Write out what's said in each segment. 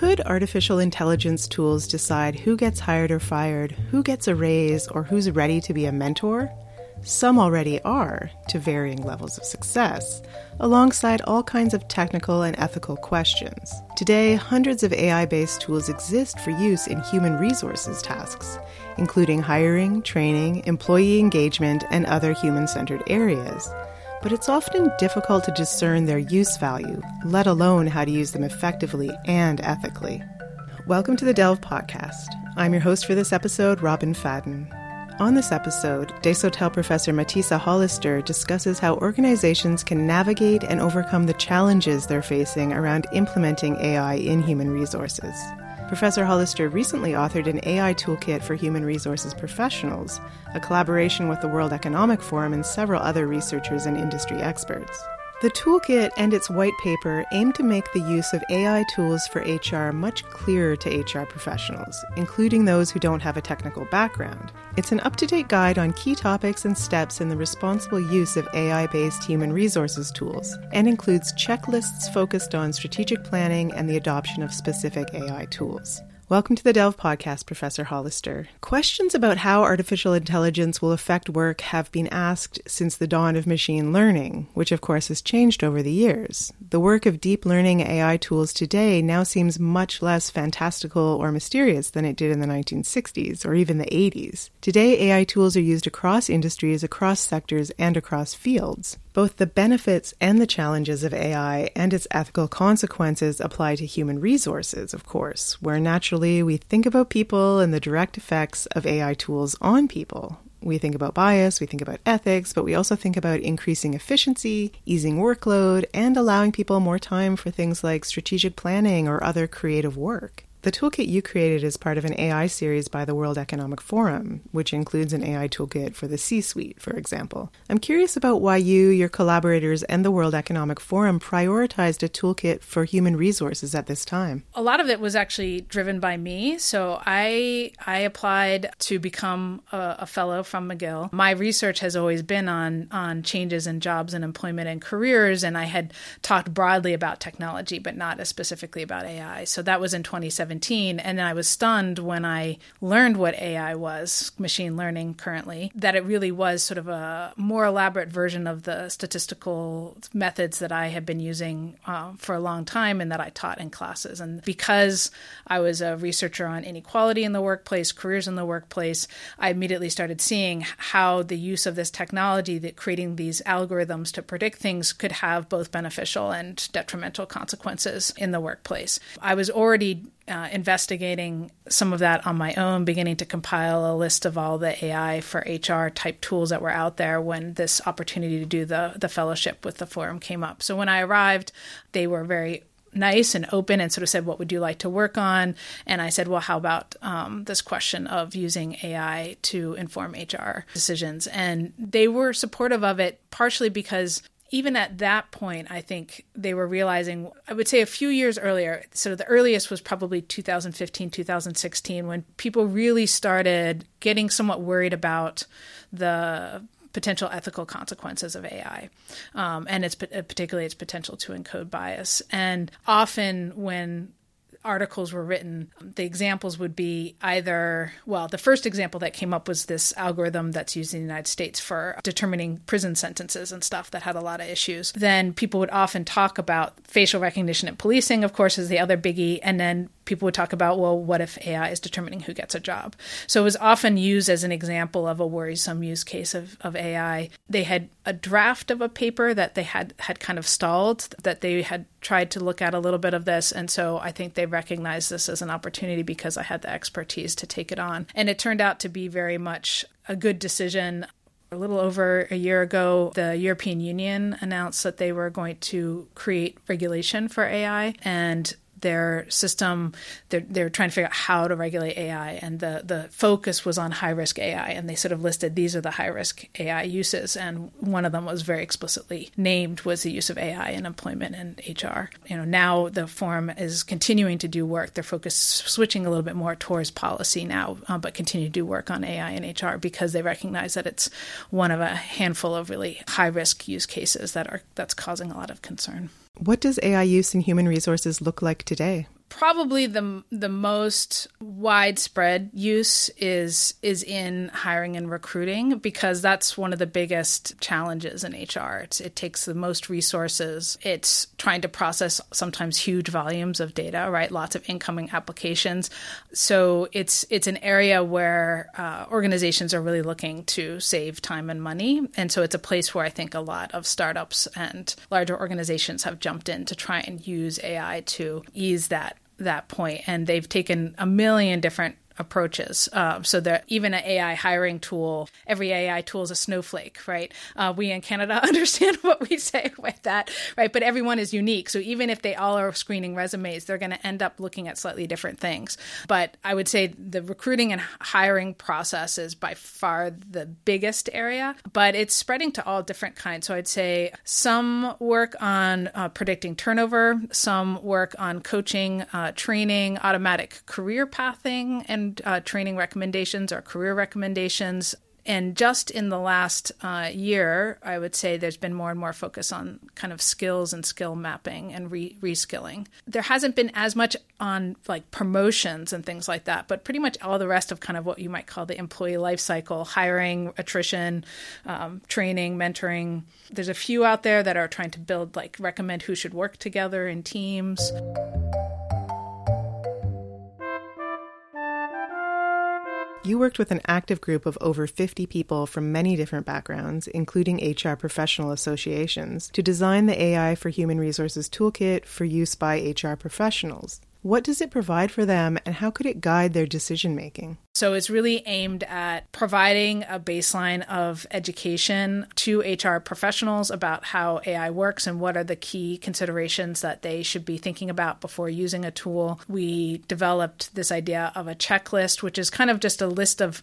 Could artificial intelligence tools decide who gets hired or fired, who gets a raise, or who's ready to be a mentor? Some already are, to varying levels of success, alongside all kinds of technical and ethical questions. Today, hundreds of AI based tools exist for use in human resources tasks, including hiring, training, employee engagement, and other human centered areas. But it's often difficult to discern their use value, let alone how to use them effectively and ethically. Welcome to the Delve Podcast. I'm your host for this episode, Robin Fadden. On this episode, Desautels professor Matissa Hollister discusses how organizations can navigate and overcome the challenges they're facing around implementing AI in human resources. Professor Hollister recently authored an AI toolkit for human resources professionals, a collaboration with the World Economic Forum and several other researchers and industry experts. The toolkit and its white paper aim to make the use of AI tools for HR much clearer to HR professionals, including those who don't have a technical background. It's an up to date guide on key topics and steps in the responsible use of AI based human resources tools, and includes checklists focused on strategic planning and the adoption of specific AI tools. Welcome to the Delve podcast, Professor Hollister. Questions about how artificial intelligence will affect work have been asked since the dawn of machine learning, which of course has changed over the years. The work of deep learning AI tools today now seems much less fantastical or mysterious than it did in the 1960s or even the 80s. Today, AI tools are used across industries, across sectors, and across fields. Both the benefits and the challenges of AI and its ethical consequences apply to human resources, of course, where naturally we think about people and the direct effects of AI tools on people. We think about bias, we think about ethics, but we also think about increasing efficiency, easing workload, and allowing people more time for things like strategic planning or other creative work. The toolkit you created is part of an AI series by the World Economic Forum, which includes an AI toolkit for the C suite, for example. I'm curious about why you, your collaborators, and the World Economic Forum prioritized a toolkit for human resources at this time. A lot of it was actually driven by me. So I I applied to become a, a fellow from McGill. My research has always been on on changes in jobs and employment and careers, and I had talked broadly about technology, but not as specifically about AI. So that was in 2017. 2017. And I was stunned when I learned what AI was, machine learning currently, that it really was sort of a more elaborate version of the statistical methods that I had been using uh, for a long time and that I taught in classes. And because I was a researcher on inequality in the workplace, careers in the workplace, I immediately started seeing how the use of this technology, that creating these algorithms to predict things, could have both beneficial and detrimental consequences in the workplace. I was already uh, investigating some of that on my own, beginning to compile a list of all the AI for HR type tools that were out there when this opportunity to do the the fellowship with the forum came up. So when I arrived, they were very nice and open and sort of said, What would you like to work on? And I said, Well, how about um, this question of using AI to inform HR decisions? And they were supportive of it, partially because even at that point, I think they were realizing, I would say a few years earlier, so the earliest was probably 2015, 2016, when people really started getting somewhat worried about the potential ethical consequences of AI, um, and its particularly its potential to encode bias. And often, when articles were written, the examples would be either, well, the first example that came up was this algorithm that's used in the United States for determining prison sentences and stuff that had a lot of issues. Then people would often talk about facial recognition and policing, of course, is the other biggie. And then people would talk about, well, what if AI is determining who gets a job? So it was often used as an example of a worrisome use case of, of AI. They had a draft of a paper that they had had kind of stalled, that they had tried to look at a little bit of this. And so I think they recognized this as an opportunity because I had the expertise to take it on. And it turned out to be very much a good decision. A little over a year ago, the European Union announced that they were going to create regulation for AI. And their system. They're, they're trying to figure out how to regulate AI, and the, the focus was on high risk AI. And they sort of listed these are the high risk AI uses, and one of them was very explicitly named was the use of AI in employment and HR. You know, now the forum is continuing to do work. Their focus switching a little bit more towards policy now, uh, but continue to do work on AI and HR because they recognize that it's one of a handful of really high risk use cases that are that's causing a lot of concern. What does AI use in human resources look like today? Probably the the most widespread use is is in hiring and recruiting because that's one of the biggest challenges in HR. It's, it takes the most resources. It's trying to process sometimes huge volumes of data, right? Lots of incoming applications. So it's it's an area where uh, organizations are really looking to save time and money, and so it's a place where I think a lot of startups and larger organizations have jumped in to try and use AI to ease that that point and they've taken a million different approaches. Uh, so that even an AI hiring tool, every AI tool is a snowflake, right? Uh, we in Canada understand what we say with that, right? But everyone is unique. So even if they all are screening resumes, they're going to end up looking at slightly different things. But I would say the recruiting and hiring process is by far the biggest area, but it's spreading to all different kinds. So I'd say some work on uh, predicting turnover, some work on coaching, uh, training, automatic career pathing, and uh, training recommendations or career recommendations. And just in the last uh, year, I would say there's been more and more focus on kind of skills and skill mapping and re- reskilling. There hasn't been as much on like promotions and things like that, but pretty much all the rest of kind of what you might call the employee life cycle hiring, attrition, um, training, mentoring. There's a few out there that are trying to build, like, recommend who should work together in teams. You worked with an active group of over 50 people from many different backgrounds, including HR professional associations, to design the AI for Human Resources Toolkit for use by HR professionals. What does it provide for them, and how could it guide their decision making? So it's really aimed at providing a baseline of education to HR professionals about how AI works and what are the key considerations that they should be thinking about before using a tool. We developed this idea of a checklist, which is kind of just a list of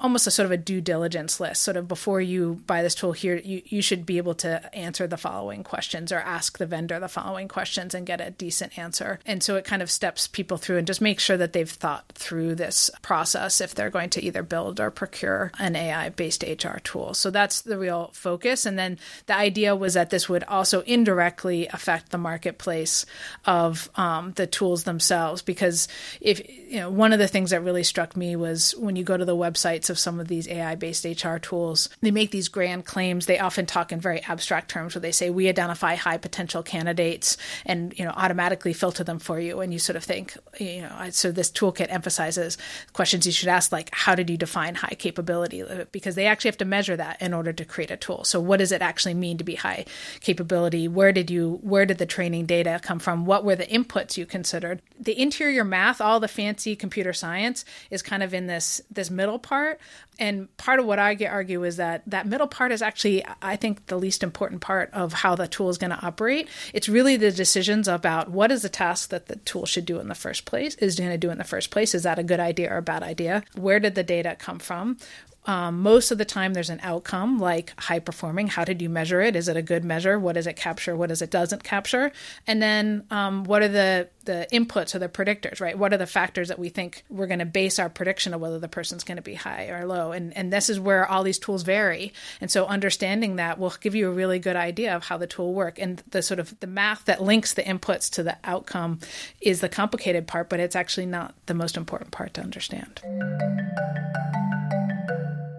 almost a sort of a due diligence list. Sort of before you buy this tool here, you, you should be able to answer the following questions or ask the vendor the following questions and get a decent answer. And so it kind of steps people through and just make sure that they've thought through this process process if they're going to either build or procure an AI based HR tool. So that's the real focus. And then the idea was that this would also indirectly affect the marketplace of um, the tools themselves. Because if, you know, one of the things that really struck me was when you go to the websites of some of these AI based HR tools, they make these grand claims. They often talk in very abstract terms where they say, we identify high potential candidates and, you know, automatically filter them for you. And you sort of think, you know, so this toolkit emphasizes questions questions you should ask, like, how did you define high capability? Because they actually have to measure that in order to create a tool. So, what does it actually mean to be high capability? Where did you, where did the training data come from? What were the inputs you considered? The interior math, all the fancy computer science, is kind of in this this middle part and part of what I argue is that that middle part is actually, I think, the least important part of how the tool is going to operate. It's really the decisions about what is the task that the tool should do in the first place, is going to do in the first place. Is that a good idea or a bad idea? Where did the data come from? Um, most of the time, there's an outcome like high performing. How did you measure it? Is it a good measure? What does it capture? What does it doesn't capture? And then, um, what are the the inputs or the predictors? Right? What are the factors that we think we're going to base our prediction of whether the person's going to be high or low? And and this is where all these tools vary. And so, understanding that will give you a really good idea of how the tool work. And the sort of the math that links the inputs to the outcome is the complicated part, but it's actually not the most important part to understand.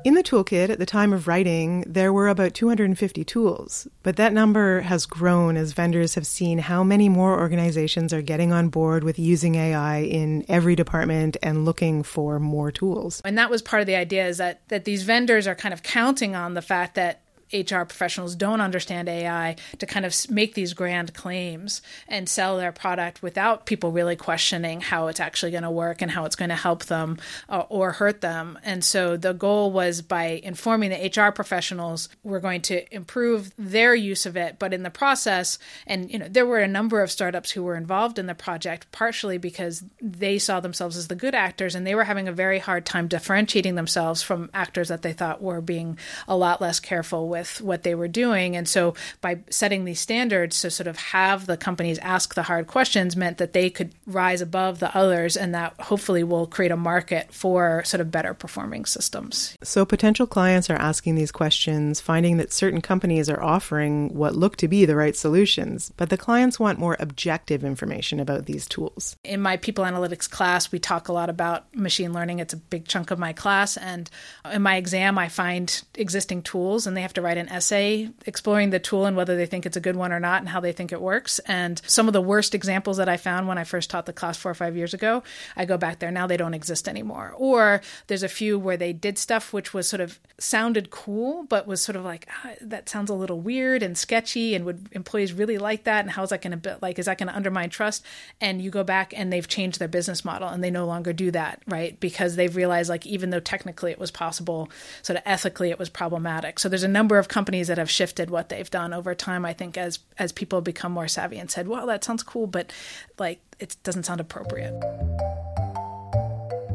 In the toolkit at the time of writing, there were about 250 tools, but that number has grown as vendors have seen how many more organizations are getting on board with using AI in every department and looking for more tools. And that was part of the idea is that that these vendors are kind of counting on the fact that HR professionals don't understand AI to kind of make these grand claims and sell their product without people really questioning how it's actually going to work and how it's going to help them uh, or hurt them. And so the goal was by informing the HR professionals, we're going to improve their use of it. But in the process, and you know, there were a number of startups who were involved in the project, partially because they saw themselves as the good actors and they were having a very hard time differentiating themselves from actors that they thought were being a lot less careful with with what they were doing. And so by setting these standards to sort of have the companies ask the hard questions meant that they could rise above the others and that hopefully will create a market for sort of better performing systems. So potential clients are asking these questions, finding that certain companies are offering what look to be the right solutions, but the clients want more objective information about these tools. In my people analytics class, we talk a lot about machine learning. It's a big chunk of my class. And in my exam, I find existing tools and they have to write an essay exploring the tool and whether they think it's a good one or not and how they think it works. And some of the worst examples that I found when I first taught the class four or five years ago, I go back there. Now they don't exist anymore. Or there's a few where they did stuff which was sort of sounded cool, but was sort of like, ah, that sounds a little weird and sketchy. And would employees really like that? And how is that going to, like, is that going to undermine trust? And you go back and they've changed their business model and they no longer do that, right? Because they've realized, like, even though technically it was possible, sort of ethically it was problematic. So there's a number of companies that have shifted what they've done over time. I think as as people become more savvy and said, "Well, that sounds cool, but like it doesn't sound appropriate."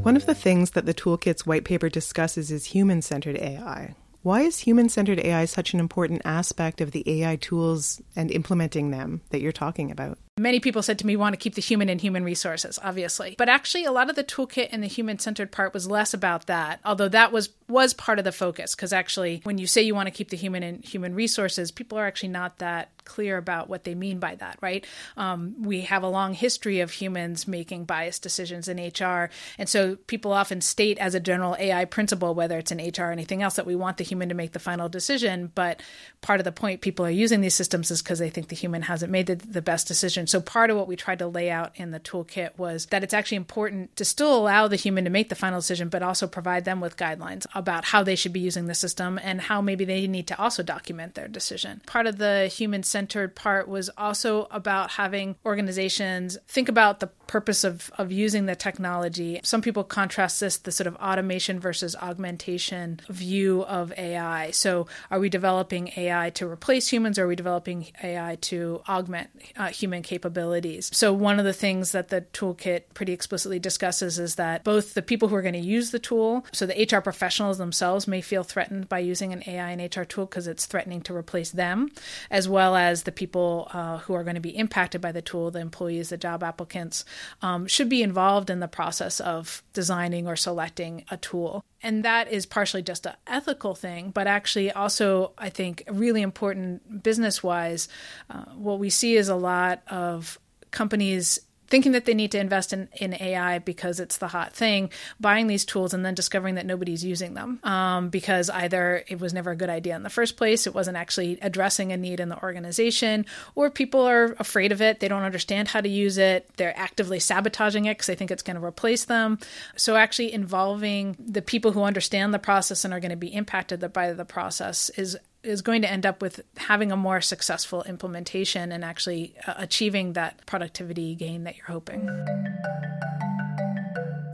One of the things that the toolkit's white paper discusses is human centered AI. Why is human centered AI such an important aspect of the AI tools and implementing them that you're talking about? Many people said to me, want to keep the human in human resources, obviously. But actually, a lot of the toolkit and the human centered part was less about that, although that was, was part of the focus. Because actually, when you say you want to keep the human in human resources, people are actually not that clear about what they mean by that, right? Um, we have a long history of humans making biased decisions in HR. And so people often state as a general AI principle, whether it's in HR or anything else, that we want the human to make the final decision. But part of the point people are using these systems is because they think the human hasn't made the, the best decision so part of what we tried to lay out in the toolkit was that it's actually important to still allow the human to make the final decision, but also provide them with guidelines about how they should be using the system and how maybe they need to also document their decision. Part of the human centered part was also about having organizations think about the purpose of, of using the technology. Some people contrast this, the sort of automation versus augmentation view of AI. So, are we developing AI to replace humans or are we developing AI to augment uh, human capabilities? So, one of the things that the toolkit pretty explicitly discusses is that both the people who are going to use the tool, so the HR professionals themselves may feel threatened by using an AI and HR tool because it's threatening to replace them, as well as the people uh, who are going to be impacted by the tool, the employees, the job applicants, um, should be involved in the process of designing or selecting a tool. And that is partially just an ethical thing, but actually also, I think, really important business wise. Uh, what we see is a lot of companies thinking that they need to invest in, in AI because it's the hot thing, buying these tools and then discovering that nobody's using them um, because either it was never a good idea in the first place, it wasn't actually addressing a need in the organization, or people are afraid of it, they don't understand how to use it, they're actively sabotaging it because they think it's going to replace them. So, actually involving the people who understand the process and are going to be impacted by the process is is going to end up with having a more successful implementation and actually uh, achieving that productivity gain that you're hoping.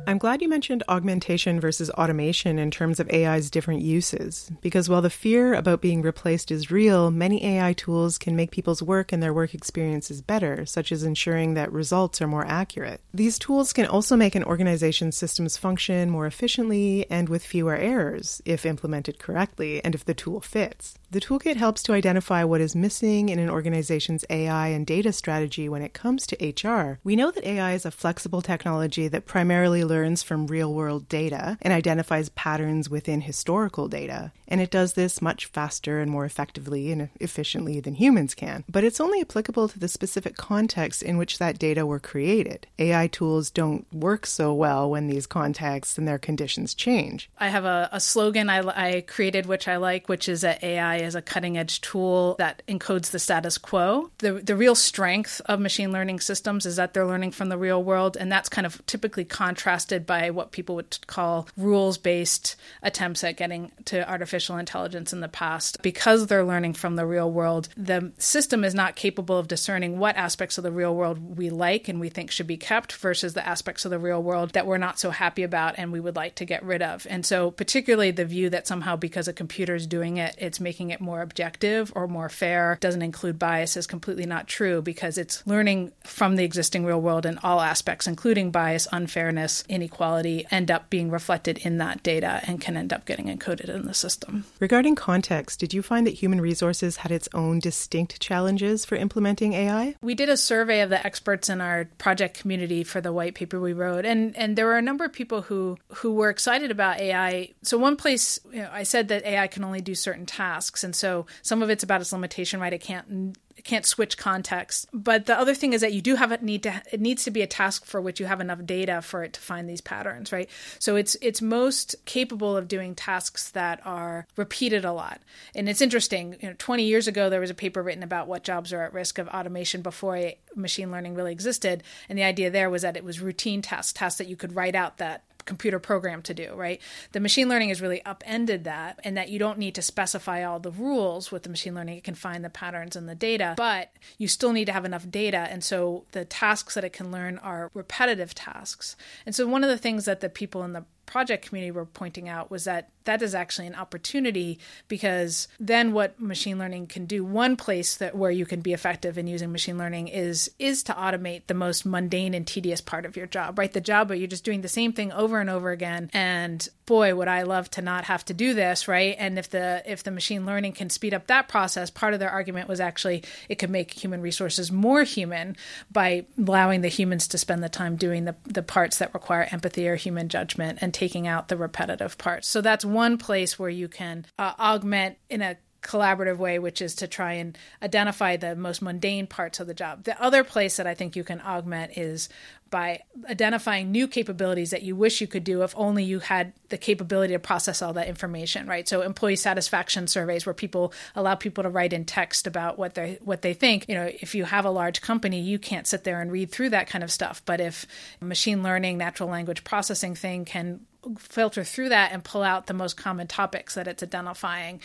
I'm glad you mentioned augmentation versus automation in terms of AI's different uses, because while the fear about being replaced is real, many AI tools can make people's work and their work experiences better, such as ensuring that results are more accurate. These tools can also make an organization's systems function more efficiently and with fewer errors, if implemented correctly and if the tool fits. The toolkit helps to identify what is missing in an organization's AI and data strategy when it comes to HR. We know that AI is a flexible technology that primarily learns from real world data and identifies patterns within historical data. And it does this much faster and more effectively and efficiently than humans can. But it's only applicable to the specific context in which that data were created. AI tools don't work so well when these contexts and their conditions change. I have a, a slogan I, I created, which I like, which is that AI is a cutting edge tool that encodes the status quo. The, the real strength of machine learning systems is that they're learning from the real world, and that's kind of typically contrasted by what people would call rules based attempts at getting to artificial intelligence in the past. Because they're learning from the real world, the system is not capable of discerning what aspects of the real world we like and we think should be kept versus the aspects of the real world that we're not so happy about and we would like to get rid of. And so, particularly the view that somehow because a computer is doing it, it's making it more objective or more fair, doesn't include bias is completely not true because it's learning from the existing real world in all aspects, including bias, unfairness, inequality end up being reflected in that data and can end up getting encoded in the system. Regarding context, did you find that human resources had its own distinct challenges for implementing AI? We did a survey of the experts in our project community for the white paper we wrote, and, and there were a number of people who, who were excited about AI. So, one place you know, I said that AI can only do certain tasks, and so some of it's about its limitation, right? It can't can't switch context. But the other thing is that you do have a need to it needs to be a task for which you have enough data for it to find these patterns, right? So it's it's most capable of doing tasks that are repeated a lot. And it's interesting, you know, 20 years ago there was a paper written about what jobs are at risk of automation before machine learning really existed, and the idea there was that it was routine tasks, tasks that you could write out that computer program to do, right? The machine learning has really upended that, and that you don't need to specify all the rules with the machine learning. It can find the patterns in the data, but you still need to have enough data. And so the tasks that it can learn are repetitive tasks. And so one of the things that the people in the project community were pointing out was that that is actually an opportunity because then what machine learning can do one place that where you can be effective in using machine learning is is to automate the most mundane and tedious part of your job right? The job where you're just doing the same thing over and over again. And boy would i love to not have to do this right? And if the if the machine learning can speed up that process part of their argument was actually it could make human resources more human by allowing the humans to spend the time doing the, the parts that require empathy or human judgment and taking out the repetitive parts so that's one place where you can uh, augment in a collaborative way, which is to try and identify the most mundane parts of the job. The other place that I think you can augment is by identifying new capabilities that you wish you could do if only you had the capability to process all that information, right? So employee satisfaction surveys where people allow people to write in text about what they what they think. You know, if you have a large company, you can't sit there and read through that kind of stuff. But if machine learning, natural language processing thing can filter through that and pull out the most common topics that it's identifying,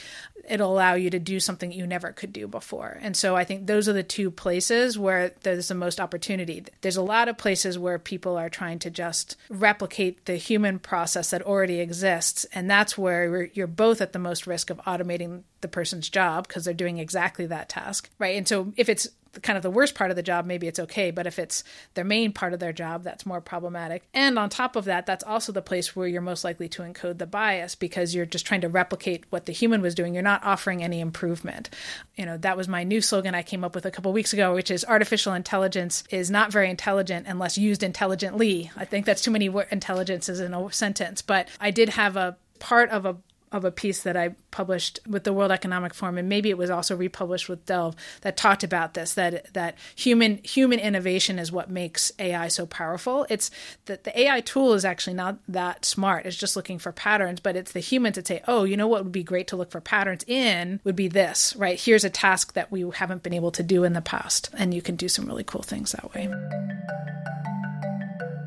it'll allow you to do something you never could do before. And so I think those are the two places where there's the most opportunity. There's a lot of places where people are trying to just replicate the human process that already exists. And that's where you're both at the most risk of automating the person's job because they're doing exactly that task, right? And so if it's kind of the worst part of the job, maybe it's okay. But if it's their main part of their job, that's more problematic. And on top of that, that's also the place where you're most likely to encode the bias because you're just trying to replicate what the human was doing. You're not offering any improvement. You know, that was my new slogan I came up with a couple weeks ago, which is artificial intelligence is not very intelligent unless used intelligently. I think that's too many intelligences in a sentence, but I did have a part of a of a piece that I published with the World Economic Forum, and maybe it was also republished with Delve that talked about this that that human human innovation is what makes AI so powerful. It's that the AI tool is actually not that smart. It's just looking for patterns, but it's the humans that say, "Oh, you know what would be great to look for patterns in would be this, right? Here's a task that we haven't been able to do in the past, and you can do some really cool things that way."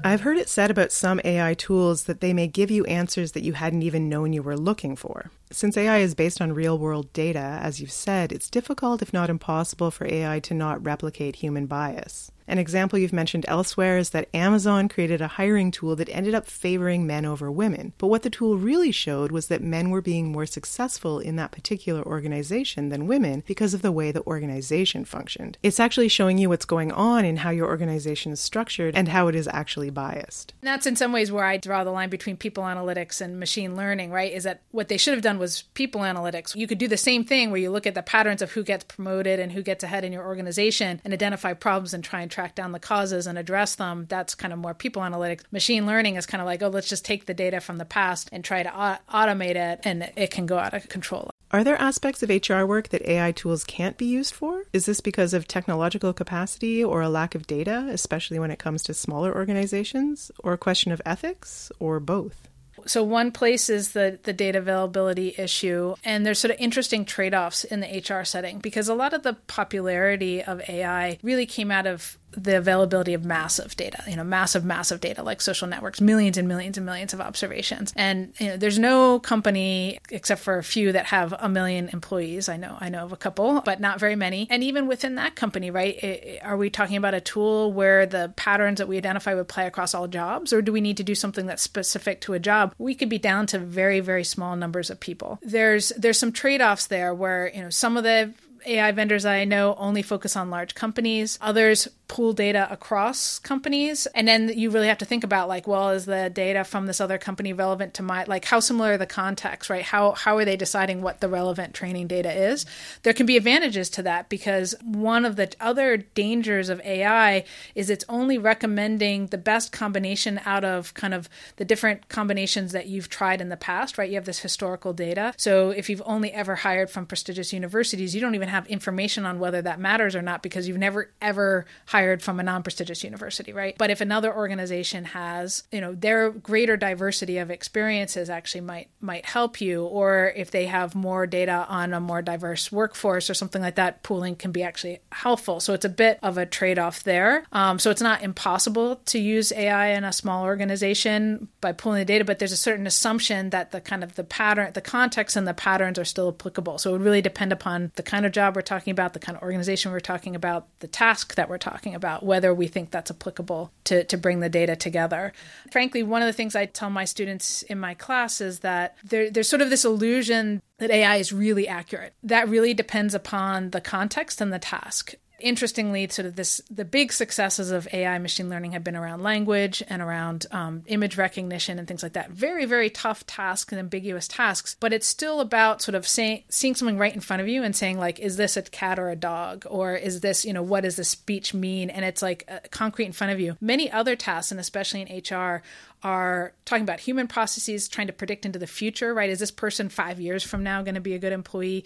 I've heard it said about some AI tools that they may give you answers that you hadn't even known you were looking for. Since AI is based on real world data, as you've said, it's difficult, if not impossible, for AI to not replicate human bias. An example you've mentioned elsewhere is that Amazon created a hiring tool that ended up favoring men over women. But what the tool really showed was that men were being more successful in that particular organization than women because of the way the organization functioned. It's actually showing you what's going on in how your organization is structured and how it is actually biased. And that's in some ways where I draw the line between people analytics and machine learning, right? Is that what they should have done was people analytics. You could do the same thing where you look at the patterns of who gets promoted and who gets ahead in your organization and identify problems and try and track down the causes and address them, that's kind of more people analytics. Machine learning is kind of like, oh, let's just take the data from the past and try to automate it, and it can go out of control. Are there aspects of HR work that AI tools can't be used for? Is this because of technological capacity or a lack of data, especially when it comes to smaller organizations, or a question of ethics, or both? So one place is the the data availability issue, and there's sort of interesting trade offs in the HR setting because a lot of the popularity of AI really came out of the availability of massive data, you know, massive, massive data like social networks, millions and millions and millions of observations. And you know, there's no company except for a few that have a million employees. I know, I know of a couple, but not very many. And even within that company, right? It, are we talking about a tool where the patterns that we identify would play across all jobs, or do we need to do something that's specific to a job? We could be down to very, very small numbers of people. There's there's some trade offs there where you know some of the AI vendors I know only focus on large companies. Others pool data across companies. And then you really have to think about like well is the data from this other company relevant to my like how similar are the context right? How how are they deciding what the relevant training data is? There can be advantages to that because one of the other dangers of AI is it's only recommending the best combination out of kind of the different combinations that you've tried in the past right? You have this historical data. So if you've only ever hired from prestigious universities you don't even have information on whether that matters or not because you've never ever hired hired from a non-prestigious university, right? But if another organization has, you know, their greater diversity of experiences actually might might help you, or if they have more data on a more diverse workforce or something like that, pooling can be actually helpful. So it's a bit of a trade-off there. Um, so it's not impossible to use AI in a small organization by pooling the data, but there's a certain assumption that the kind of the pattern, the context and the patterns are still applicable. So it would really depend upon the kind of job we're talking about, the kind of organization we're talking about, the task that we're talking talking about, whether we think that's applicable to, to bring the data together. Frankly, one of the things I tell my students in my class is that there, there's sort of this illusion that AI is really accurate. That really depends upon the context and the task interestingly, sort of this the big successes of AI machine learning have been around language and around um, image recognition and things like that. Very very tough tasks and ambiguous tasks, but it's still about sort of saying seeing something right in front of you and saying like, is this a cat or a dog, or is this you know what does the speech mean? And it's like uh, concrete in front of you. Many other tasks, and especially in HR, are talking about human processes, trying to predict into the future, right? Is this person five years from now going to be a good employee?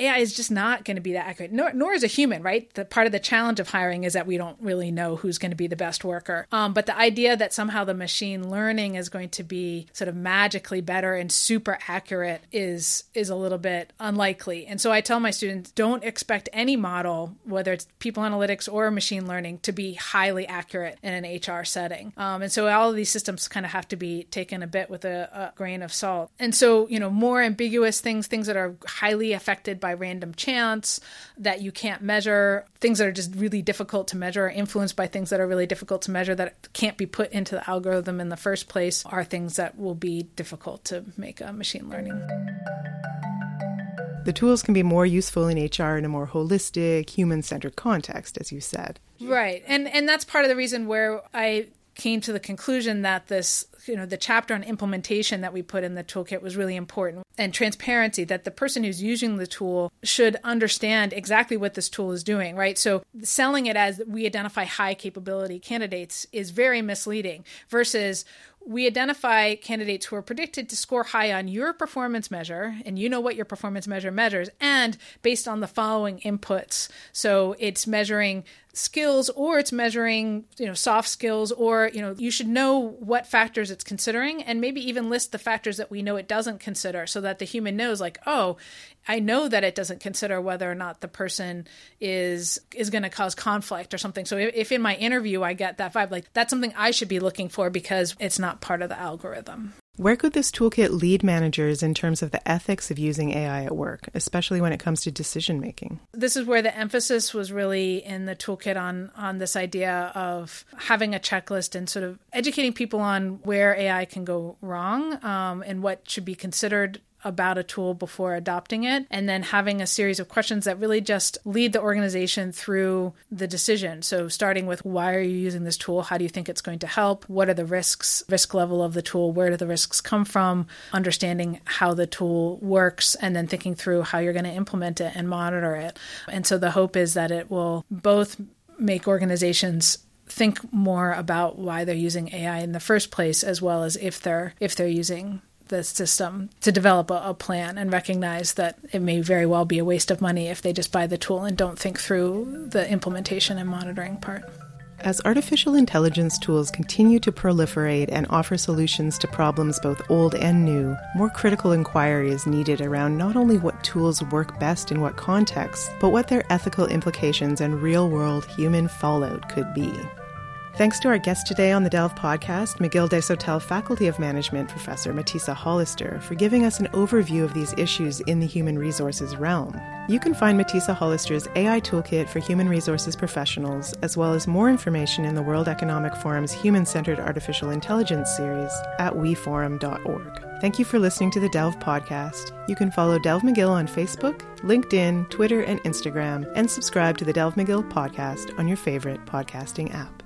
AI is just not going to be that accurate, nor, nor is a human, right? The part of the challenge of hiring is that we don't really know who's going to be the best worker. Um, but the idea that somehow the machine learning is going to be sort of magically better and super accurate is is a little bit unlikely. And so I tell my students, don't expect any model, whether it's people analytics or machine learning, to be highly accurate in an HR setting. Um, and so all of these systems kind of have to be taken a bit with a, a grain of salt. And so, you know, more ambiguous things, things that are highly affected by random chance, that you can't measure, things that are just really difficult to measure, or influenced by things that are really difficult to measure that can't be put into the algorithm in the first place, are things that will be difficult to make a machine learning. The tools can be more useful in HR in a more holistic, human centered context, as you said. Right. And and that's part of the reason where I came to the conclusion that this, you know, the chapter on implementation that we put in the toolkit was really important and transparency that the person who's using the tool should understand exactly what this tool is doing, right? So selling it as we identify high capability candidates is very misleading versus we identify candidates who are predicted to score high on your performance measure, and you know what your performance measure measures, and based on the following inputs. So it's measuring skills or it's measuring you know soft skills or you know you should know what factors it's considering and maybe even list the factors that we know it doesn't consider so that the human knows like oh I know that it doesn't consider whether or not the person is is going to cause conflict or something. So if, if in my interview I get that vibe, like that's something I should be looking for because it's not part of the algorithm. Where could this toolkit lead managers in terms of the ethics of using AI at work, especially when it comes to decision making? This is where the emphasis was really in the toolkit on on this idea of having a checklist and sort of educating people on where AI can go wrong um, and what should be considered about a tool before adopting it, and then having a series of questions that really just lead the organization through the decision. So, starting with why are you using this tool? How do you think it's going to help? What are the risks, risk level of the tool? Where do the risks come from? Understanding how the tool works, and then thinking through how you're going to implement it and monitor it. And so, the hope is that it will both make organizations think more about why they're using AI in the first place as well as if they're if they're using the system to develop a, a, plan and recognize that it may very well be a waste of money if they just buy the tool and don't think through the implementation and monitoring part. As artificial intelligence tools continue to proliferate and offer solutions to problems both old and new, more critical inquiry is needed around not only what tools work best in what contexts, but what their ethical implications and real world human fallout could be. Thanks to our guest today on the Delve podcast, McGill Desautels Faculty of Management professor Matissa Hollister, for giving us an overview of these issues in the human resources realm. You can find Matissa Hollister's AI Toolkit for Human Resources Professionals, as well as more information in the World Economic Forum's Human Centered Artificial Intelligence series at weforum.org. Thank you for listening to the Delve podcast. You can follow Delve McGill on Facebook, LinkedIn, Twitter, and Instagram, and subscribe to the Delve McGill podcast on your favorite podcasting app.